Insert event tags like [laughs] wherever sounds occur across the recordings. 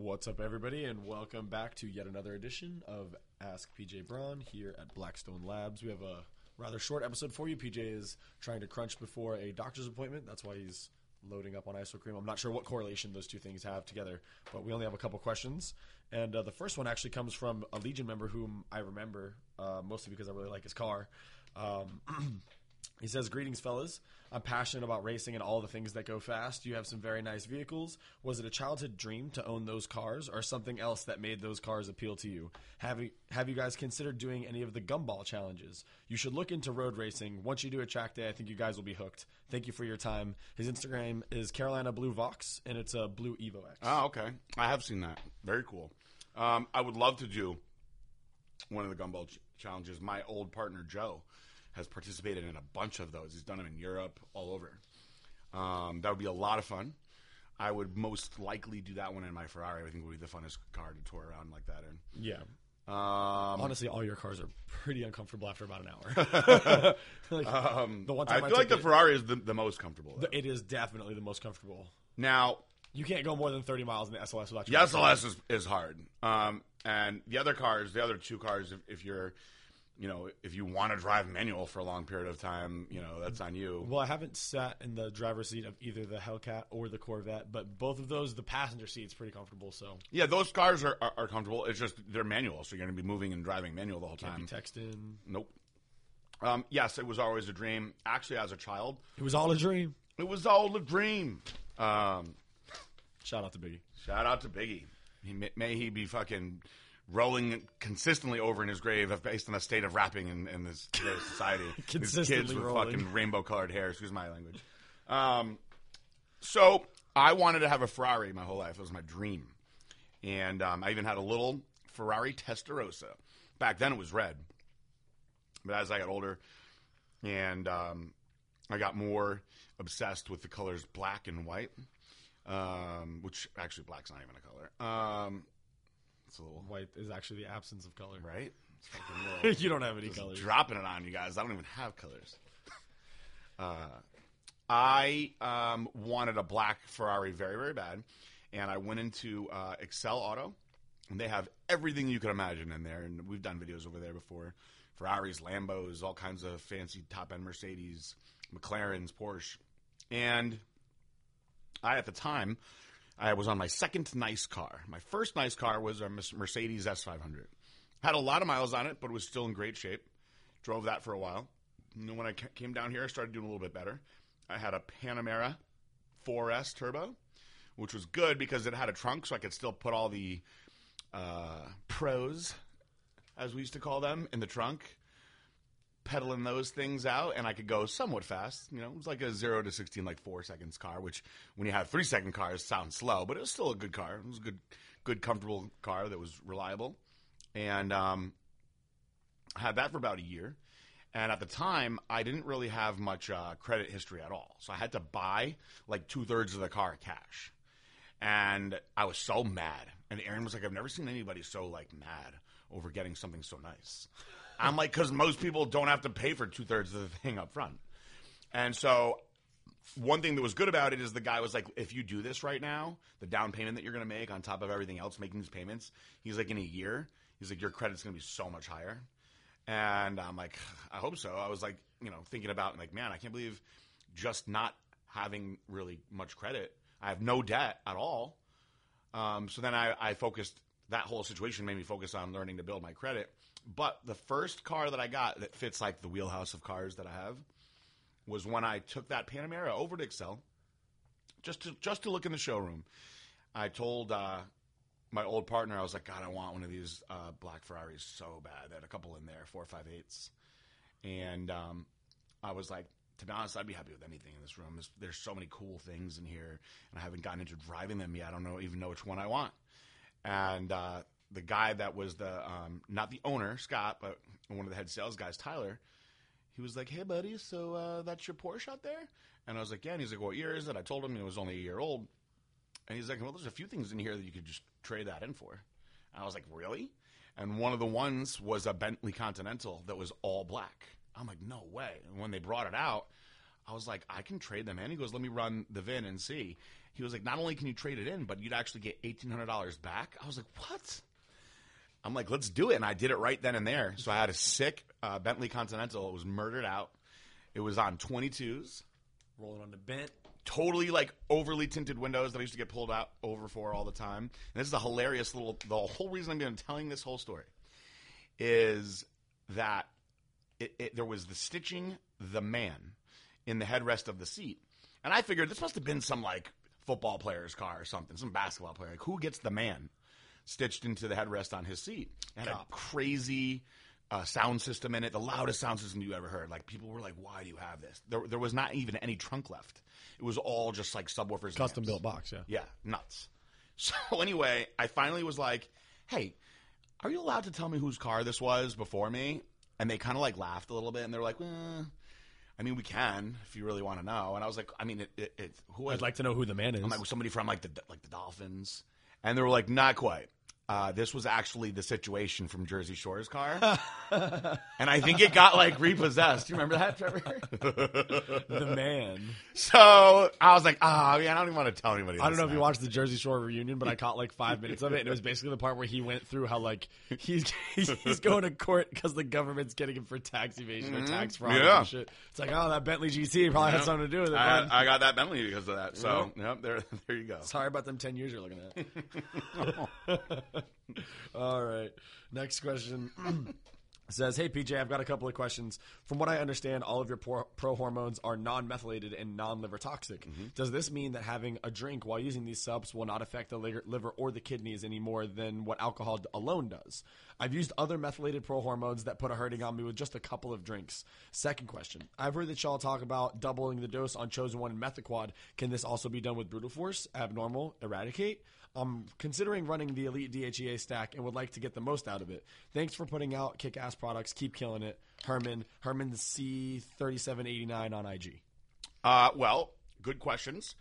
What's up, everybody, and welcome back to yet another edition of Ask PJ Braun here at Blackstone Labs. We have a rather short episode for you. PJ is trying to crunch before a doctor's appointment. That's why he's loading up on ice cream. I'm not sure what correlation those two things have together, but we only have a couple questions. And uh, the first one actually comes from a Legion member whom I remember, uh, mostly because I really like his car. Um, [clears throat] He says, Greetings, fellas. I'm passionate about racing and all the things that go fast. You have some very nice vehicles. Was it a childhood dream to own those cars or something else that made those cars appeal to you? Have you, have you guys considered doing any of the gumball challenges? You should look into road racing. Once you do a track day, I think you guys will be hooked. Thank you for your time. His Instagram is Carolina Blue Vox, and it's a blue Evo X. Oh, okay. I have seen that. Very cool. Um, I would love to do one of the gumball ch- challenges. My old partner Joe has participated in a bunch of those. He's done them in Europe, all over. Um, that would be a lot of fun. I would most likely do that one in my Ferrari. I think would be the funnest car to tour around like that in. Yeah. Um, Honestly, all your cars are pretty uncomfortable after about an hour. [laughs] Like, um, the one I time feel like the it- Ferrari is the, the most comfortable. though. it is definitely the most comfortable. now, You can't go more than 30 miles in the SLS without The SLS is, is hard. Um, and the other cars, the other two cars, if, if you're, you know, if you want to drive manual for a long period of time, you know, that's on you. Well, I haven't sat in the driver's seat of either the Hellcat or the Corvette, but both of those, the passenger seat's pretty comfortable. So Yeah, those cars are, are, are comfortable. It's just they're manual, so you're going to be moving and driving manual the whole can't time. be texting. Nope. Um, yes, it was always a dream. Actually, as a child, It was all a dream. it was all a dream. Um, Shout out to Biggie. shout out to Biggie. He may, may he be fucking rolling consistently over in his grave based on a state of rapping in, in this [laughs] society. These kids with rolling. fucking rainbow colored hair. Excuse my language. Um, so I wanted to have a Ferrari my whole life. It was my dream, and um, I even had a little Ferrari Testarossa. Back then it was red, but as I got older, and um, I got more obsessed with the colors black and white, um, which actually black's not even a color. It's a little White is actually the absence of color. right. [laughs] You don't have any just colors. dropping it on you guys. I don't even have colors. Uh, I um, wanted a black Ferrari very, very bad, and I went into uh, Excel Auto, and they have everything you could imagine in there. And we've done videos over there before: Ferraris, Lambos, all kinds of fancy top-end Mercedes, McLarens, Porsche, and I at the time I was on my second nice car. My first nice car was a Mercedes S500. Had a lot of miles on it, but was still in great shape. Drove that for a while. And then when I came down here, I started doing a little bit better. I had a Panamera 4S turbo, which was good because it had a trunk, so I could still put all the uh, pros, as we used to call them, in the trunk. Pedaling those things out, and I could go somewhat fast. You know, it was like a zero to sixteen, like four seconds car. Which, when you have three second cars, sounds slow, but it was still a good car. It was a good, good, comfortable car that was reliable, and um, I had that for about a year. And at the time, I didn't really have much uh, credit history at all, so I had to buy like two thirds of the car cash. And I was so mad. And Aaron was like, "I've never seen anybody so like mad over getting something so nice." I'm like, because most people don't have to pay for two thirds of the thing up front. And so, one thing that was good about it is the guy was like, if you do this right now, the down payment that you're going to make on top of everything else, making these payments, he's like, in a year, he's like, your credit's going to be so much higher. And I'm like, I hope so. I was like, you know, thinking about like, man, I can't believe just not having really much credit. I have no debt at all. Um, so then I, I focused. That whole situation made me focus on learning to build my credit. But the first car that I got that fits like the wheelhouse of cars that I have was when I took that Panamera over to Excel just to just to look in the showroom. I told uh, my old partner, I was like, God, I want one of these uh, black Ferraris so bad. They had a couple in there, four five eights, and um, I was like, to be honest, I'd be happy with anything in this room. There's, there's so many cool things in here, and I haven't gotten into driving them yet. I don't know even know which one I want. And uh, the guy that was the um, not the owner, Scott, but one of the head sales guys, Tyler, he was like, "Hey, buddy, so uh, that's your Porsche out there?" And I was like, "Yeah." And he's like, "What year is it?" I told him it was only a year old. And he's like, "Well, there's a few things in here that you could just trade that in for." And I was like, "Really?" And one of the ones was a Bentley Continental that was all black. I'm like, "No way!" And when they brought it out, I was like, I can trade them in. He goes, let me run the VIN and see. He was like, not only can you trade it in, but you'd actually get eighteen hundred dollars back. I was like, what? I'm like, let's do it, and I did it right then and there. So I had a sick uh, Bentley Continental. It was murdered out. It was on 22s, Rolling on the bent. totally like overly tinted windows that I used to get pulled out over for all the time. And this is a hilarious little. The whole reason I'm telling this whole story is that it, it, there was the stitching the man in the headrest of the seat, and I figured this must have been some like football player's car or something, some basketball player. Like who gets the man stitched into the headrest on his seat? It had a crazy. Uh, sound system in it, the loudest sound system you ever heard. Like people were like, "Why do you have this?" There, there was not even any trunk left. It was all just like subwoofers, custom built box, yeah. Yeah, nuts. [laughs] So anyway, I finally was like, "Hey, are you allowed to tell me whose car this was before me?" And they kind of like laughed a little bit, and they're like, eh, "I mean, we can if you really want to know." And I was like, "I mean, it, it, it who?" I'd like to know who the man is. I'm like somebody from like the like the Dolphins, and they were like, "Not quite." Uh, this was actually the situation from Jersey Shore's car, [laughs] and I think it got like repossessed. Do You remember that, Trevor? [laughs] the man. so I was like, "Ah, man, I don't even want to tell anybody." I don't know if you watched the Jersey Shore reunion, but I caught like five minutes of it, and it was basically the part where he went through how like he's he's going to court because the government's getting him for tax evasion or tax fraud Yeah. and shit. It's like, oh, that Bentley GT probably had something to do with it. I. I got that Bentley because of that. So, yep, there, [laughs] there you go. Sorry about them ten years you're looking at. [laughs] All right. Next question. [clears throat] Says, hey PJ, I've got a couple of questions. From what I understand, all of your pro, hormones are non-methylated and non-liver toxic. Mm-hmm. Does this mean that having a drink while using these subs will not affect the liver, liver or the kidneys any more than what alcohol alone does? I've used other methylated pro hormones that put a hurting on me with just a couple of drinks. Second question: I've heard that y'all talk about doubling the dose on Chosen One and Methaquad. Can this also be done with Brutal Force, Abnormal, Eradicate? I'm considering running the Elite DHEA stack and would like to get the most out of it. Thanks for putting out kick-ass products. Keep killing it, Herman. Herman C3789 on IG. Uh, well, good questions.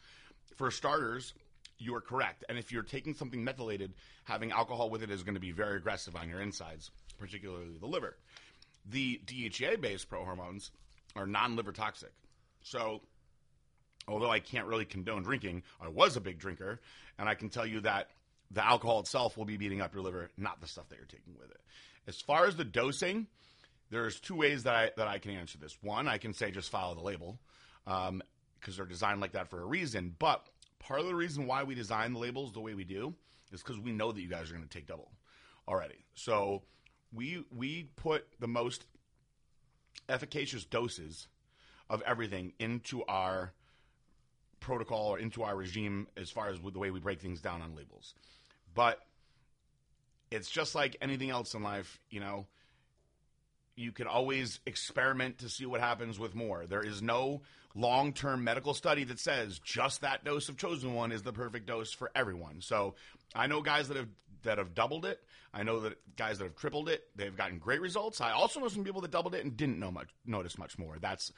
For starters, you are correct. And if you're taking something methylated, having alcohol with it is going to be very aggressive on your insides, particularly the liver. The DHEA based pro hormones are non liver toxic. So, although I can't really condone drinking, I was a big drinker, and I can tell you that the alcohol itself will be beating up your liver, not the stuff that you're taking with it. As far as the dosing, there's two ways that I that I can answer this. One, I can say just follow the label, um, because they're designed like that for a reason. But part of the reason why we design the labels the way we do is because we know that you guys are going to take double already. So we we put the most efficacious doses of everything into our protocol or into our regime as far as the way we break things down on labels. But it's just like anything else in life, you know. You can always experiment to see what happens with more. There is no long term medical study that says just that dose of chosen one is the perfect dose for everyone. So I know guys that have that have doubled it. I know that guys that have tripled it, they've gotten great results. I also know some people that doubled it and didn't know much notice much more. That's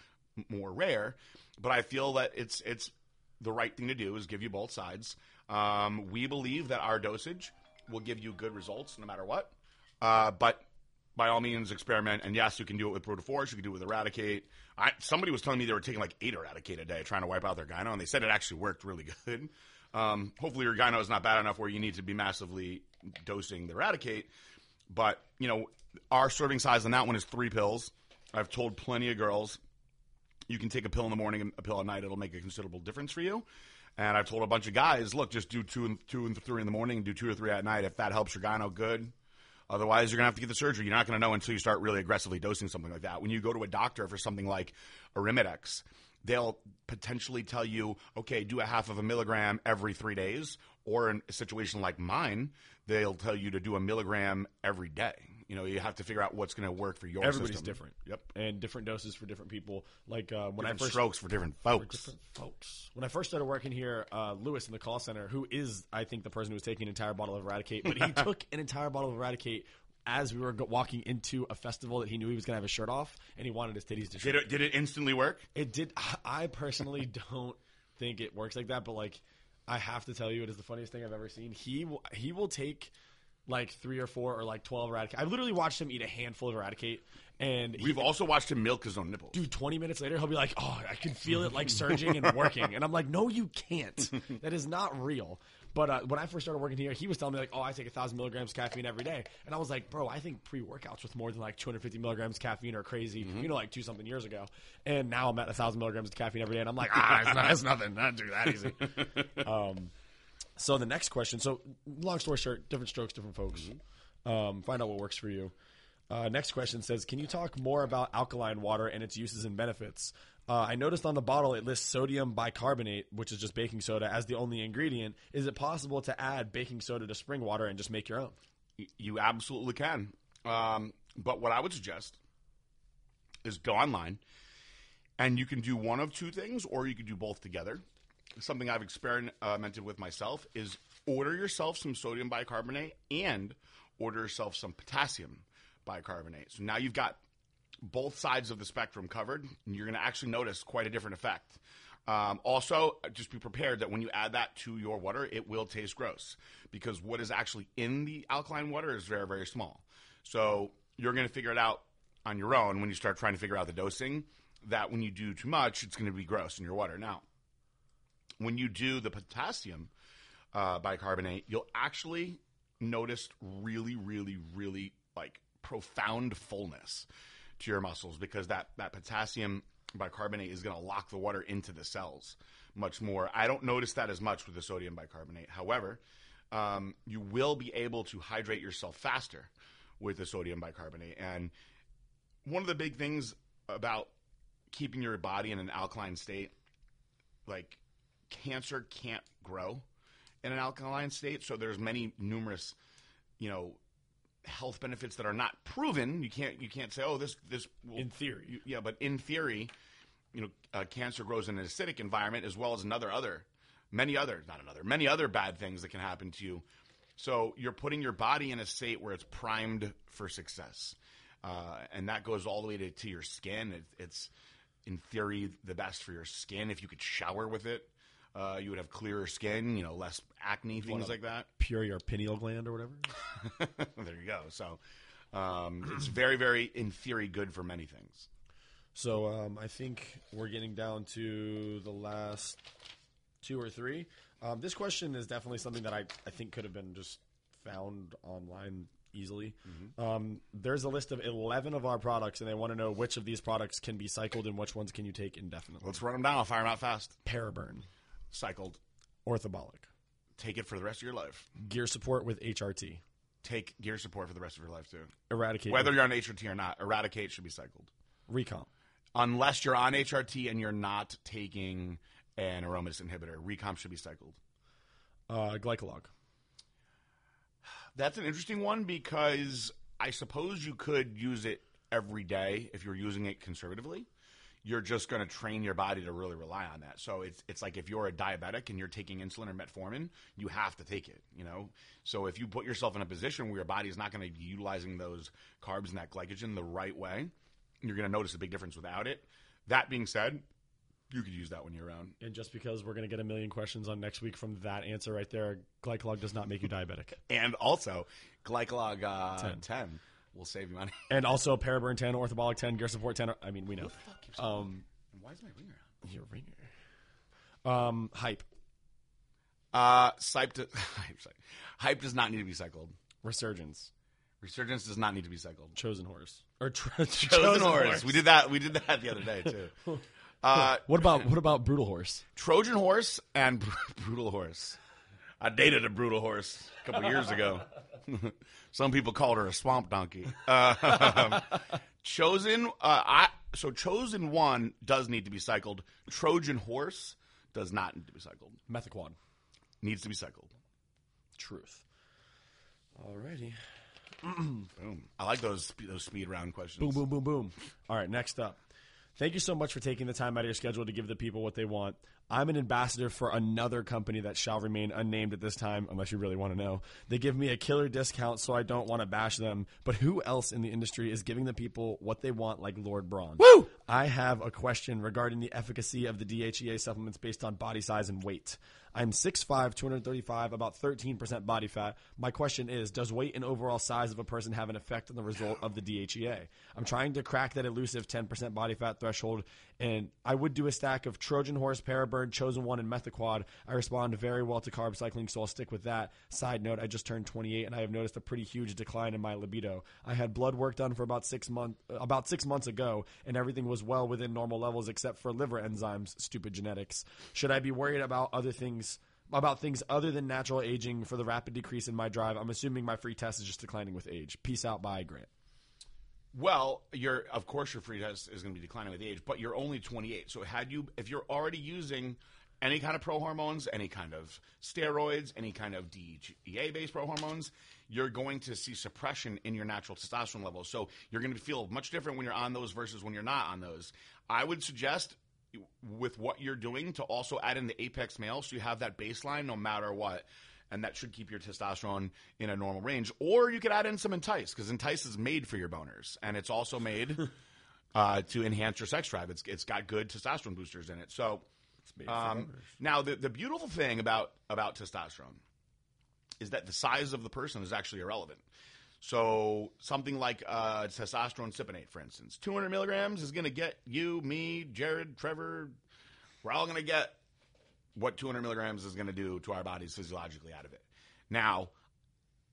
more rare, but I feel that it's it's the right thing to do is give you both sides. Um, we believe that our dosage will give you good results no matter what. Uh, but by all means, experiment. And yes, you can do it with Brutal Force. You can do it with Eradicate. I, somebody was telling me they were taking like eight Eradicate a day trying to wipe out their gyno, and they said it actually worked really good. Um, hopefully, your gyno is not bad enough where you need to be massively dosing the Eradicate. But, you know, our serving size on that one is three pills. I've told plenty of girls you can take a pill in the morning and a pill at night. It'll make a considerable difference for you. And I've told a bunch of guys, look, just do two and two and three in the morning and do two or three at night. If that helps your gyno, good. Otherwise, you're gonna have to get the surgery. You're not gonna know until you start really aggressively dosing something like that. When you go to a doctor for something like Arimidex, they'll potentially tell you, okay, do a half of a milligram every three days. Or in a situation like mine, they'll tell you to do a milligram every day. You know, you have to figure out what's going to work for your Everybody's system. different. Yep. And different doses for different people. Like uh, when Different I first strokes for different folks. different folks. When I first started working here, uh, Lewis in the call center, who is, I think, the person who was taking an entire bottle of Eradicate, but he [laughs] took an entire bottle of Eradicate as we were walking into a festival that he knew he was going to have his shirt off, and he wanted his titties to show. Did it, did it instantly work? It did. I personally [laughs] don't think it works like that, but like, I have to tell you, it is the funniest thing I've ever seen. He will, he will take like three or four or like twelve eradicate. I literally watched him eat a handful of eradicate, and he, We've also watched him milk his own nipples. dude, twenty minutes later he'll be like, "Oh, I can feel it like surging and working," and I'm like, "No, you can't. [laughs] That is not real." But uh, when I first started working here, he was telling me like, "Oh, I take a thousand milligrams of caffeine every day," and I was like, "Bro, I think pre workouts with more than like 250 milligrams caffeine are crazy." You know, like two something years ago, and now I'm at a thousand milligrams of caffeine every day, and I'm like, "Ah, it's, not, it's nothing. Not do that easy." [laughs] um, so the next question. So long story short, different strokes, different folks. Um, find out what works for you. Uh, next question says, can you talk more about alkaline water and its uses and benefits? Uh, I noticed on the bottle it lists sodium bicarbonate, which is just baking soda, as the only ingredient. Is it possible to add baking soda to spring water and just make your own? You absolutely can. Um, but what I would suggest is go online and you can do one of two things or you can do both together. Something I've experimented with myself is order yourself some sodium bicarbonate and order yourself some potassium bicarbonate. So now you've got both sides of the spectrum covered, and you're going to actually notice quite a different effect. Um, also, just be prepared that when you add that to your water, it will taste gross because what is actually in the alkaline water is very, very small. So you're going to figure it out on your own when you start trying to figure out the dosing. That when you do too much, it's going to be gross in your water. Now, when you do the potassium uh, bicarbonate, you'll actually notice really, really, really like profound fullness to your muscles because that, that potassium bicarbonate is going to lock the water into the cells much more. I don't notice that as much with the sodium bicarbonate. However, um, you will be able to hydrate yourself faster with the sodium bicarbonate. And one of the big things about keeping your body in an alkaline state, like cancer can't grow in an alkaline state. So there's many numerous, you know, health benefits that are not proven. You can't you can't say, oh, this this will, In theory. you- yeah, but in theory, you know, uh, cancer grows in an acidic environment as well as another other many other not another many other bad things that can happen to you. So you're putting your body in a state where it's primed for success, uh, and that goes all the way to, to your skin. It, it's in theory the best for your skin if you could shower with it. Uh, you would have clearer skin, you know, less acne, things like that. Pure your pineal gland or whatever? [laughs] there you go. So um, it's very, very, in theory, good for many things. So um, I think we're getting down to the last two or three. Um, this question is definitely something that I, I think could have been just found online easily. Um, there's a list of 11 of our products, and they want to know which of these products can be cycled and which ones can you take indefinitely. Let's run them down. I'll fire them out fast. Paraburn, Cycled. orthobolic, Take it for the rest of your life. gear support with HRT, Take gear support for the rest of your life, too. eradicate, Whether you're on HRT or not, Eradicate should be cycled. recomp, Unless you're on HRT and you're not taking an aromatase inhibitor, Recomp should be cycled. uh, glycolog, That's an interesting one because I suppose you could use it every day if you're using it conservatively. You're just going to train your body to really rely on that. So it's it's like if you're a diabetic and you're taking insulin or metformin, you have to take it. You know. So if you put yourself in a position where your body is not going to be utilizing those carbs and that glycogen the right way, you're going to notice a big difference without it. That being said, you could use that when you're around. and just because we're going to get a million questions on next week from that answer right there, glycolog does not make you diabetic. And also, Glycolog uh, 10. 10 will save you money. [laughs] And also Paraburn 10, Orthobolic 10, Gear Support 10. I mean, we know. Um, Why is my ringer on? your ringer. Um, hype, Uh, Hype, do- [laughs] hype, sorry. hype does not need to be cycled. Resurgence, Resurgence does not need to be cycled. Chosen Horse, or tr- [laughs] Trojan horse. We did that. We did that the other day too. Uh, What about what about Brutal Horse? Trojan horse and br- brutal horse. I dated a brutal horse a couple years ago. [laughs] Some people called her a swamp donkey. Uh, chosen, uh, I so chosen one does need to be cycled. Trojan horse does not need to be cycled. Methaquad. Needs to be cycled. Truth. Alrighty. [clears throat] Boom. I like those those speed round questions. Boom, boom, boom, boom. All right, next up. Thank you so much for taking the time out of your schedule to give the people what they want. I'm an ambassador for another company that shall remain unnamed at this time, unless you really want to know. They give me a killer discount, so I don't want to bash them. But who else in the industry is giving the people what they want, like Lord Braun? Woo! I have a question regarding the efficacy of the DHEA supplements based on body size and weight. I'm 6'5, 235, about 13% body fat. My question is Does weight and overall size of a person have an effect on the result of the DHEA? I'm trying to crack that elusive 10% body fat threshold, and I would do a stack of Trojan Horse, Paraburn, Chosen One, and Methaquad. I respond very well to carb cycling, so I'll stick with that. Side note, I just turned 28, and I have noticed a pretty huge decline in my libido. I had blood work done for about six months about six months ago, and everything was well within normal levels except for liver enzymes. Stupid genetics. Should I be worried about other things? About things other than natural aging for the rapid decrease in my drive. I'm assuming my free test is just declining with age. Peace out. Bye, Grant. Well, you're of course your free test is going to be declining with age, but you're only 28. So had you if you're already using any kind of pro hormones, any kind of steroids, any kind of DHEA based pro hormones, you're going to see suppression in your natural testosterone levels. So you're going to feel much different when you're on those versus when you're not on those. I would suggest with what you're doing to also add in the apex male so you have that baseline no matter what and that should keep your testosterone in a normal range. Or you could add in some Entice because Entice is made for your boners, and it's also made [laughs] uh, to enhance your sex drive. It's it's got good testosterone boosters in it. So um, now the the beautiful thing about about testosterone is that the size of the person is actually irrelevant. So something like uh, testosterone cypionate, for instance, 200 milligrams is going to get you, me, Jared, Trevor. We're all going to get what 200 milligrams is going to do to our bodies physiologically out of it. Now,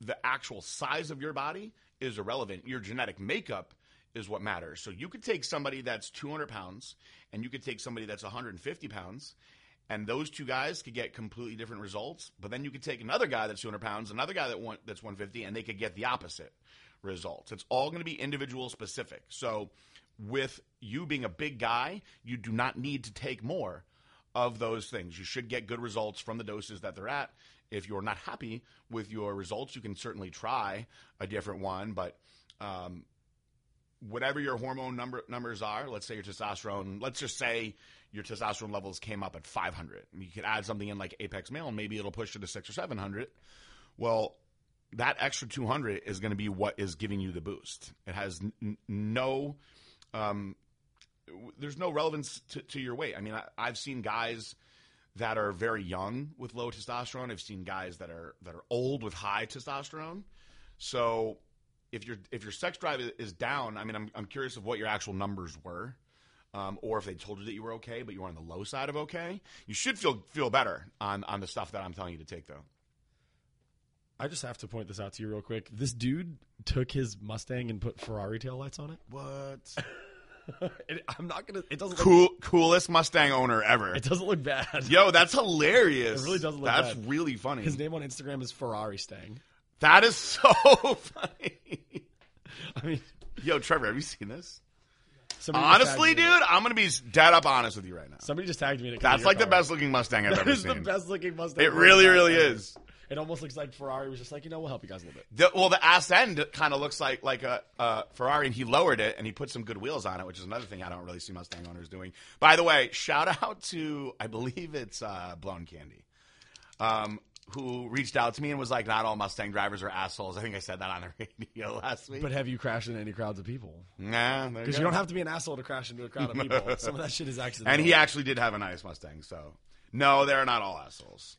the actual size of your body is irrelevant. Your genetic makeup is what matters. So you could take somebody that's 200 pounds and you could take somebody that's 150 pounds, and those two guys could get completely different results. But then you could take another guy that's 200 pounds, another guy that that's 150, and they could get the opposite results. It's all going to be individual specific. So with you being a big guy, you do not need to take more of those things. You should get good results from the doses that they're at. If you're not happy with your results, you can certainly try a different one. But um, whatever your hormone number numbers are, let's say your testosterone, let's just say your testosterone levels came up at 500. You could add something in like Apex Male, and maybe it'll push it to six or 700. Well, that extra 200 is going to be what is giving you the boost. It has n- no um, there's no relevance to, to your weight. I mean, I, have seen guys that are very young with low testosterone. I've seen guys that are that are old with high testosterone. So if your if your sex drive is down, I mean, I'm I'm curious of what your actual numbers were. Um, or if they told you that you were okay, but you were on the low side of okay, you should feel feel better on on the stuff that I'm telling you to take, though. I just have to point this out to you real quick. This dude took his Mustang and put Ferrari tail lights on it. What? [laughs] [laughs] it, I'm not gonna. It doesn't. Cool, Look, coolest Mustang owner ever. it doesn't look bad. Yo, that's hilarious. It really doesn't look That's bad. really funny. His name on Instagram is Ferrari Stang. That is so [laughs] funny. I mean, Yo, Trevor, have you seen this? Honestly, dude. I'm gonna be dead up honest with you right now. Somebody just tagged me. in it 'cause That's like the best looking Mustang I've That ever is seen. the best looking Mustang. It really, really is. It almost looks like Ferrari was just like, you know, we'll help you guys a little bit. The, well, the ass end kind of looks like like a, a Ferrari, and he lowered it and he put some good wheels on it, which is another thing I don't really see Mustang owners doing. By the way, shout out to I believe it's uh, Blown Candy, um, who reached out to me and was like, "Not all Mustang drivers are assholes." I think I said that on the [laughs] radio last week. But have you crashed into any crowds of people? nah, Because you don't have to be an asshole to crash into a crowd of people. [laughs] Some of that shit is accidental. And he actually did have a nice Mustang, so no, they're not all assholes.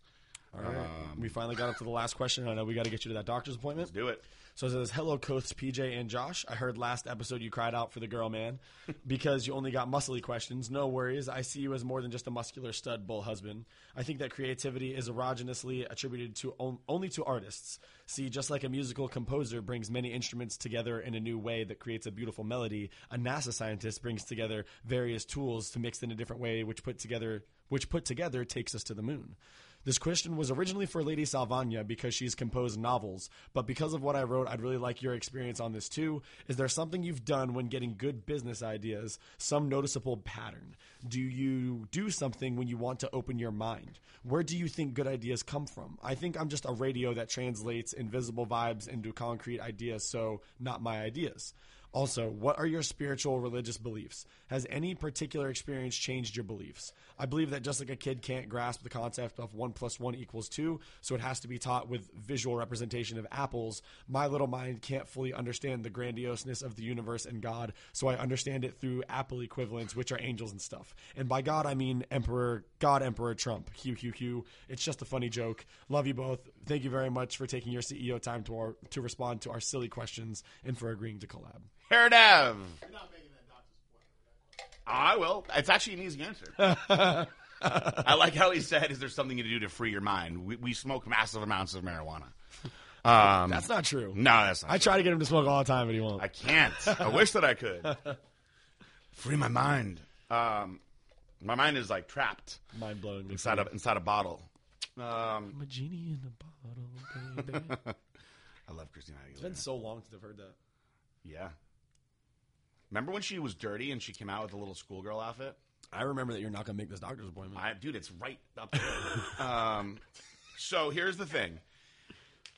All right. Um, we finally got up to the last question. I know we got to get you to that doctor's appointment. Let's do it. So it says, "Hello, Coasts, PJ, and Josh. I heard last episode you cried out for the girl man [laughs] because you only got muscly questions. No worries. I see you as more than just a muscular stud bull husband. I think that creativity is erogenously attributed to on, only to artists. See, just like a musical composer brings many instruments together in a new way that creates a beautiful melody, a NASA scientist brings together various tools to mix in a different way, which put together which put together takes us to the moon." This question was originally for Lady Salvania because she's composed novels, but because of what I wrote, I'd really like your experience on this too. Is there something you've done when getting good business ideas, some noticeable pattern? Do you do something when you want to open your mind? Where do you think good ideas come from? I think I'm just a radio that translates invisible vibes into concrete ideas, so not my ideas. Also, what are your spiritual religious beliefs? Has any particular experience changed your beliefs? I believe that just like a kid can't grasp the concept of one plus one equals two, so it has to be taught with visual representation of apples, my little mind can't fully understand the grandioseness of the universe and God, so I understand it through apple equivalents, which are angels and stuff. And by God, I mean Emperor, God Emperor Trump. Hugh, Hugh, Hugh. It's just a funny joke. Love you both. Thank you very much for taking your CEO time to, our, to respond to our silly questions and for agreeing to collab. Hair Dev. I will. It's actually an easy answer. [laughs] I like how he said, "Is there something you to do to free your mind?" We, we smoke massive amounts of marijuana. Um, That's not true. no, that's not. I try to get him to smoke all the time, but he won't. I can't. I wish that I could. [laughs] Free my mind. Um, my mind is like trapped Mind blowing. inside a inside a bottle. Um, I'm a genie in a bottle, baby. [laughs] I love Christina Aguilera. it's been so long since I've heard that. Yeah. Remember when she was dirty and she came out with a little schoolgirl outfit? I remember that you're not going to make this doctor's appointment. I, dude, it's right up there. [laughs] um, so here's the thing.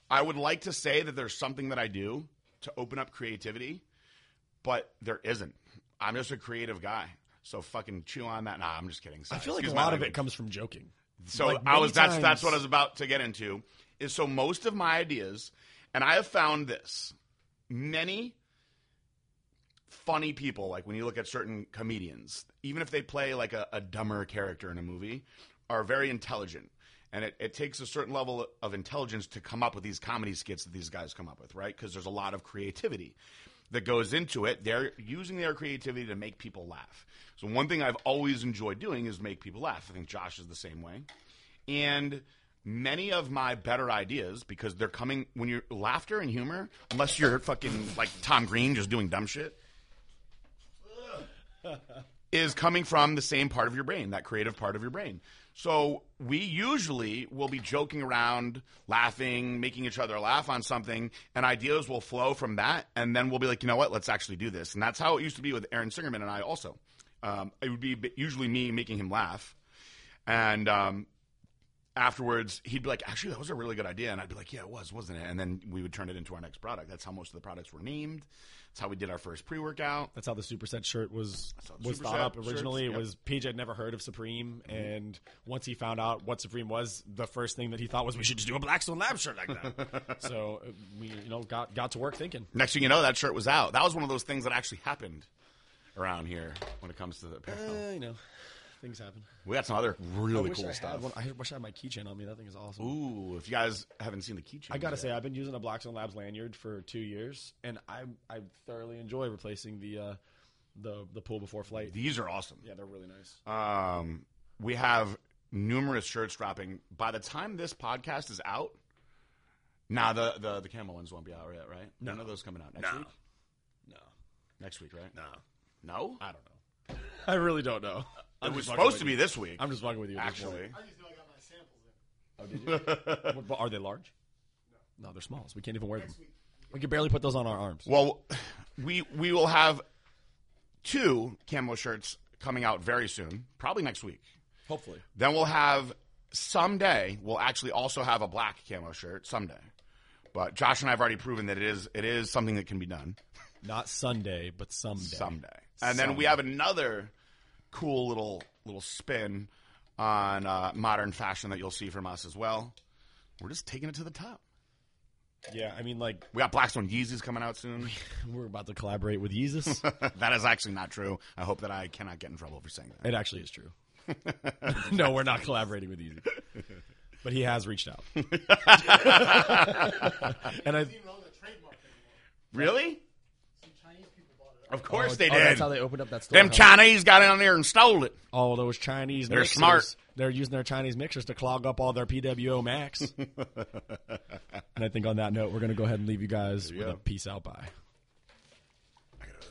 I would like to say that there's something that I do to open up creativity, but there isn't. I'm just a creative guy. So fucking chew on that. Nah, I'm just kidding. I feel like Excuse a my lot of it comes from joking. So Like, I was that's that's what I was about to get into. Is so most of my ideas, and I have found this many funny people, like when you look at certain comedians, even if they play like a, a dumber character in a movie, are very intelligent. And it, it takes a certain level of intelligence to come up with these comedy skits that these guys come up with, right? Because there's a lot of creativity that goes into it. They're using their creativity to make people laugh. So one thing I've always enjoyed doing is make people laugh. I think Josh is the same way. And many of my better ideas, because they're coming when you're laughter and humor, unless you're fucking like Tom Green just doing dumb shit, [laughs] is coming from the same part of your brain, that creative part of your brain. So we usually will be joking around, laughing, making each other laugh on something, and ideas will flow from that. And then we'll be like, you know what, let's actually do this. And that's how it used to be with Aaron Singerman and I also. Um, it would be usually me making him laugh. And um, afterwards, he'd be like, actually, that was a really good idea. And I'd be like, yeah, it was, wasn't it? And then we would turn it into our next product. That's how most of the products were named. That's how we did our first pre workout. That's how the Superset shirt was was thought up shirts- originally. yep. It was PJ had never heard of Supreme, and once he found out what Supreme was, the first thing that he thought was we should just do a Blackstone Lab shirt like that. [laughs] so uh, we, you know, got got to work thinking. Next thing you know, that shirt was out. That was one of those things that actually happened around here when it comes to the apparel. Uh, you know, things happen. we got some other really I wish cool I stuff. One, I wish I had my keychain on me. That thing is awesome. Ooh, if you guys haven't seen the keychain, I gotta yet. say, I've been using a Blackstone Labs lanyard for two years, and I I thoroughly enjoy replacing the uh, the the pull before flight. these are awesome. Yeah, they're really nice. Um, we have numerous shirts dropping. By the time this podcast is out, nah, the the the camel ones won't be out yet, right? No. None of those coming out next No. week. No, Next week, right? no, No, I don't know. [laughs] I really don't know. It was supposed to be this week. I'm just fucking with you. at this actually. I just know I got my samples in. Oh, did you? [laughs] What- are they large? No, they're smalls. We can't even wear them. We can barely put those on our arms. Well, we we will have two camo shirts coming out very soon, probably next week. Hopefully. Then we'll have someday. We'll actually also have a black camo shirt someday. But Josh and I have already proven that it is it is something that can be done Not Sunday, but someday. someday. And then we have another cool little little spin on uh, modern fashion that you'll see from us as well. We're just taking it to the top. Yeah, I mean, like, We got Blackstone Yeezys coming out soon. [laughs] we're about to collaborate with Yeezus. [laughs] that is actually not true. I hope that I cannot get in trouble for saying that. it actually is true. [laughs] no, we're not collaborating with Yeezus. But he has reached out. and I. Didn't even the trademark. Really? Some Chinese people bought it up. Of course oh, they oh, did. that's how they opened up that store. Them? Chinese got in there and stole it. all those Chinese They're mixers, smart. They're using their Chinese mixers to clog up all their PWO Max. [laughs] and I think on that note, we're going to go ahead and leave you guys with a peace out bye.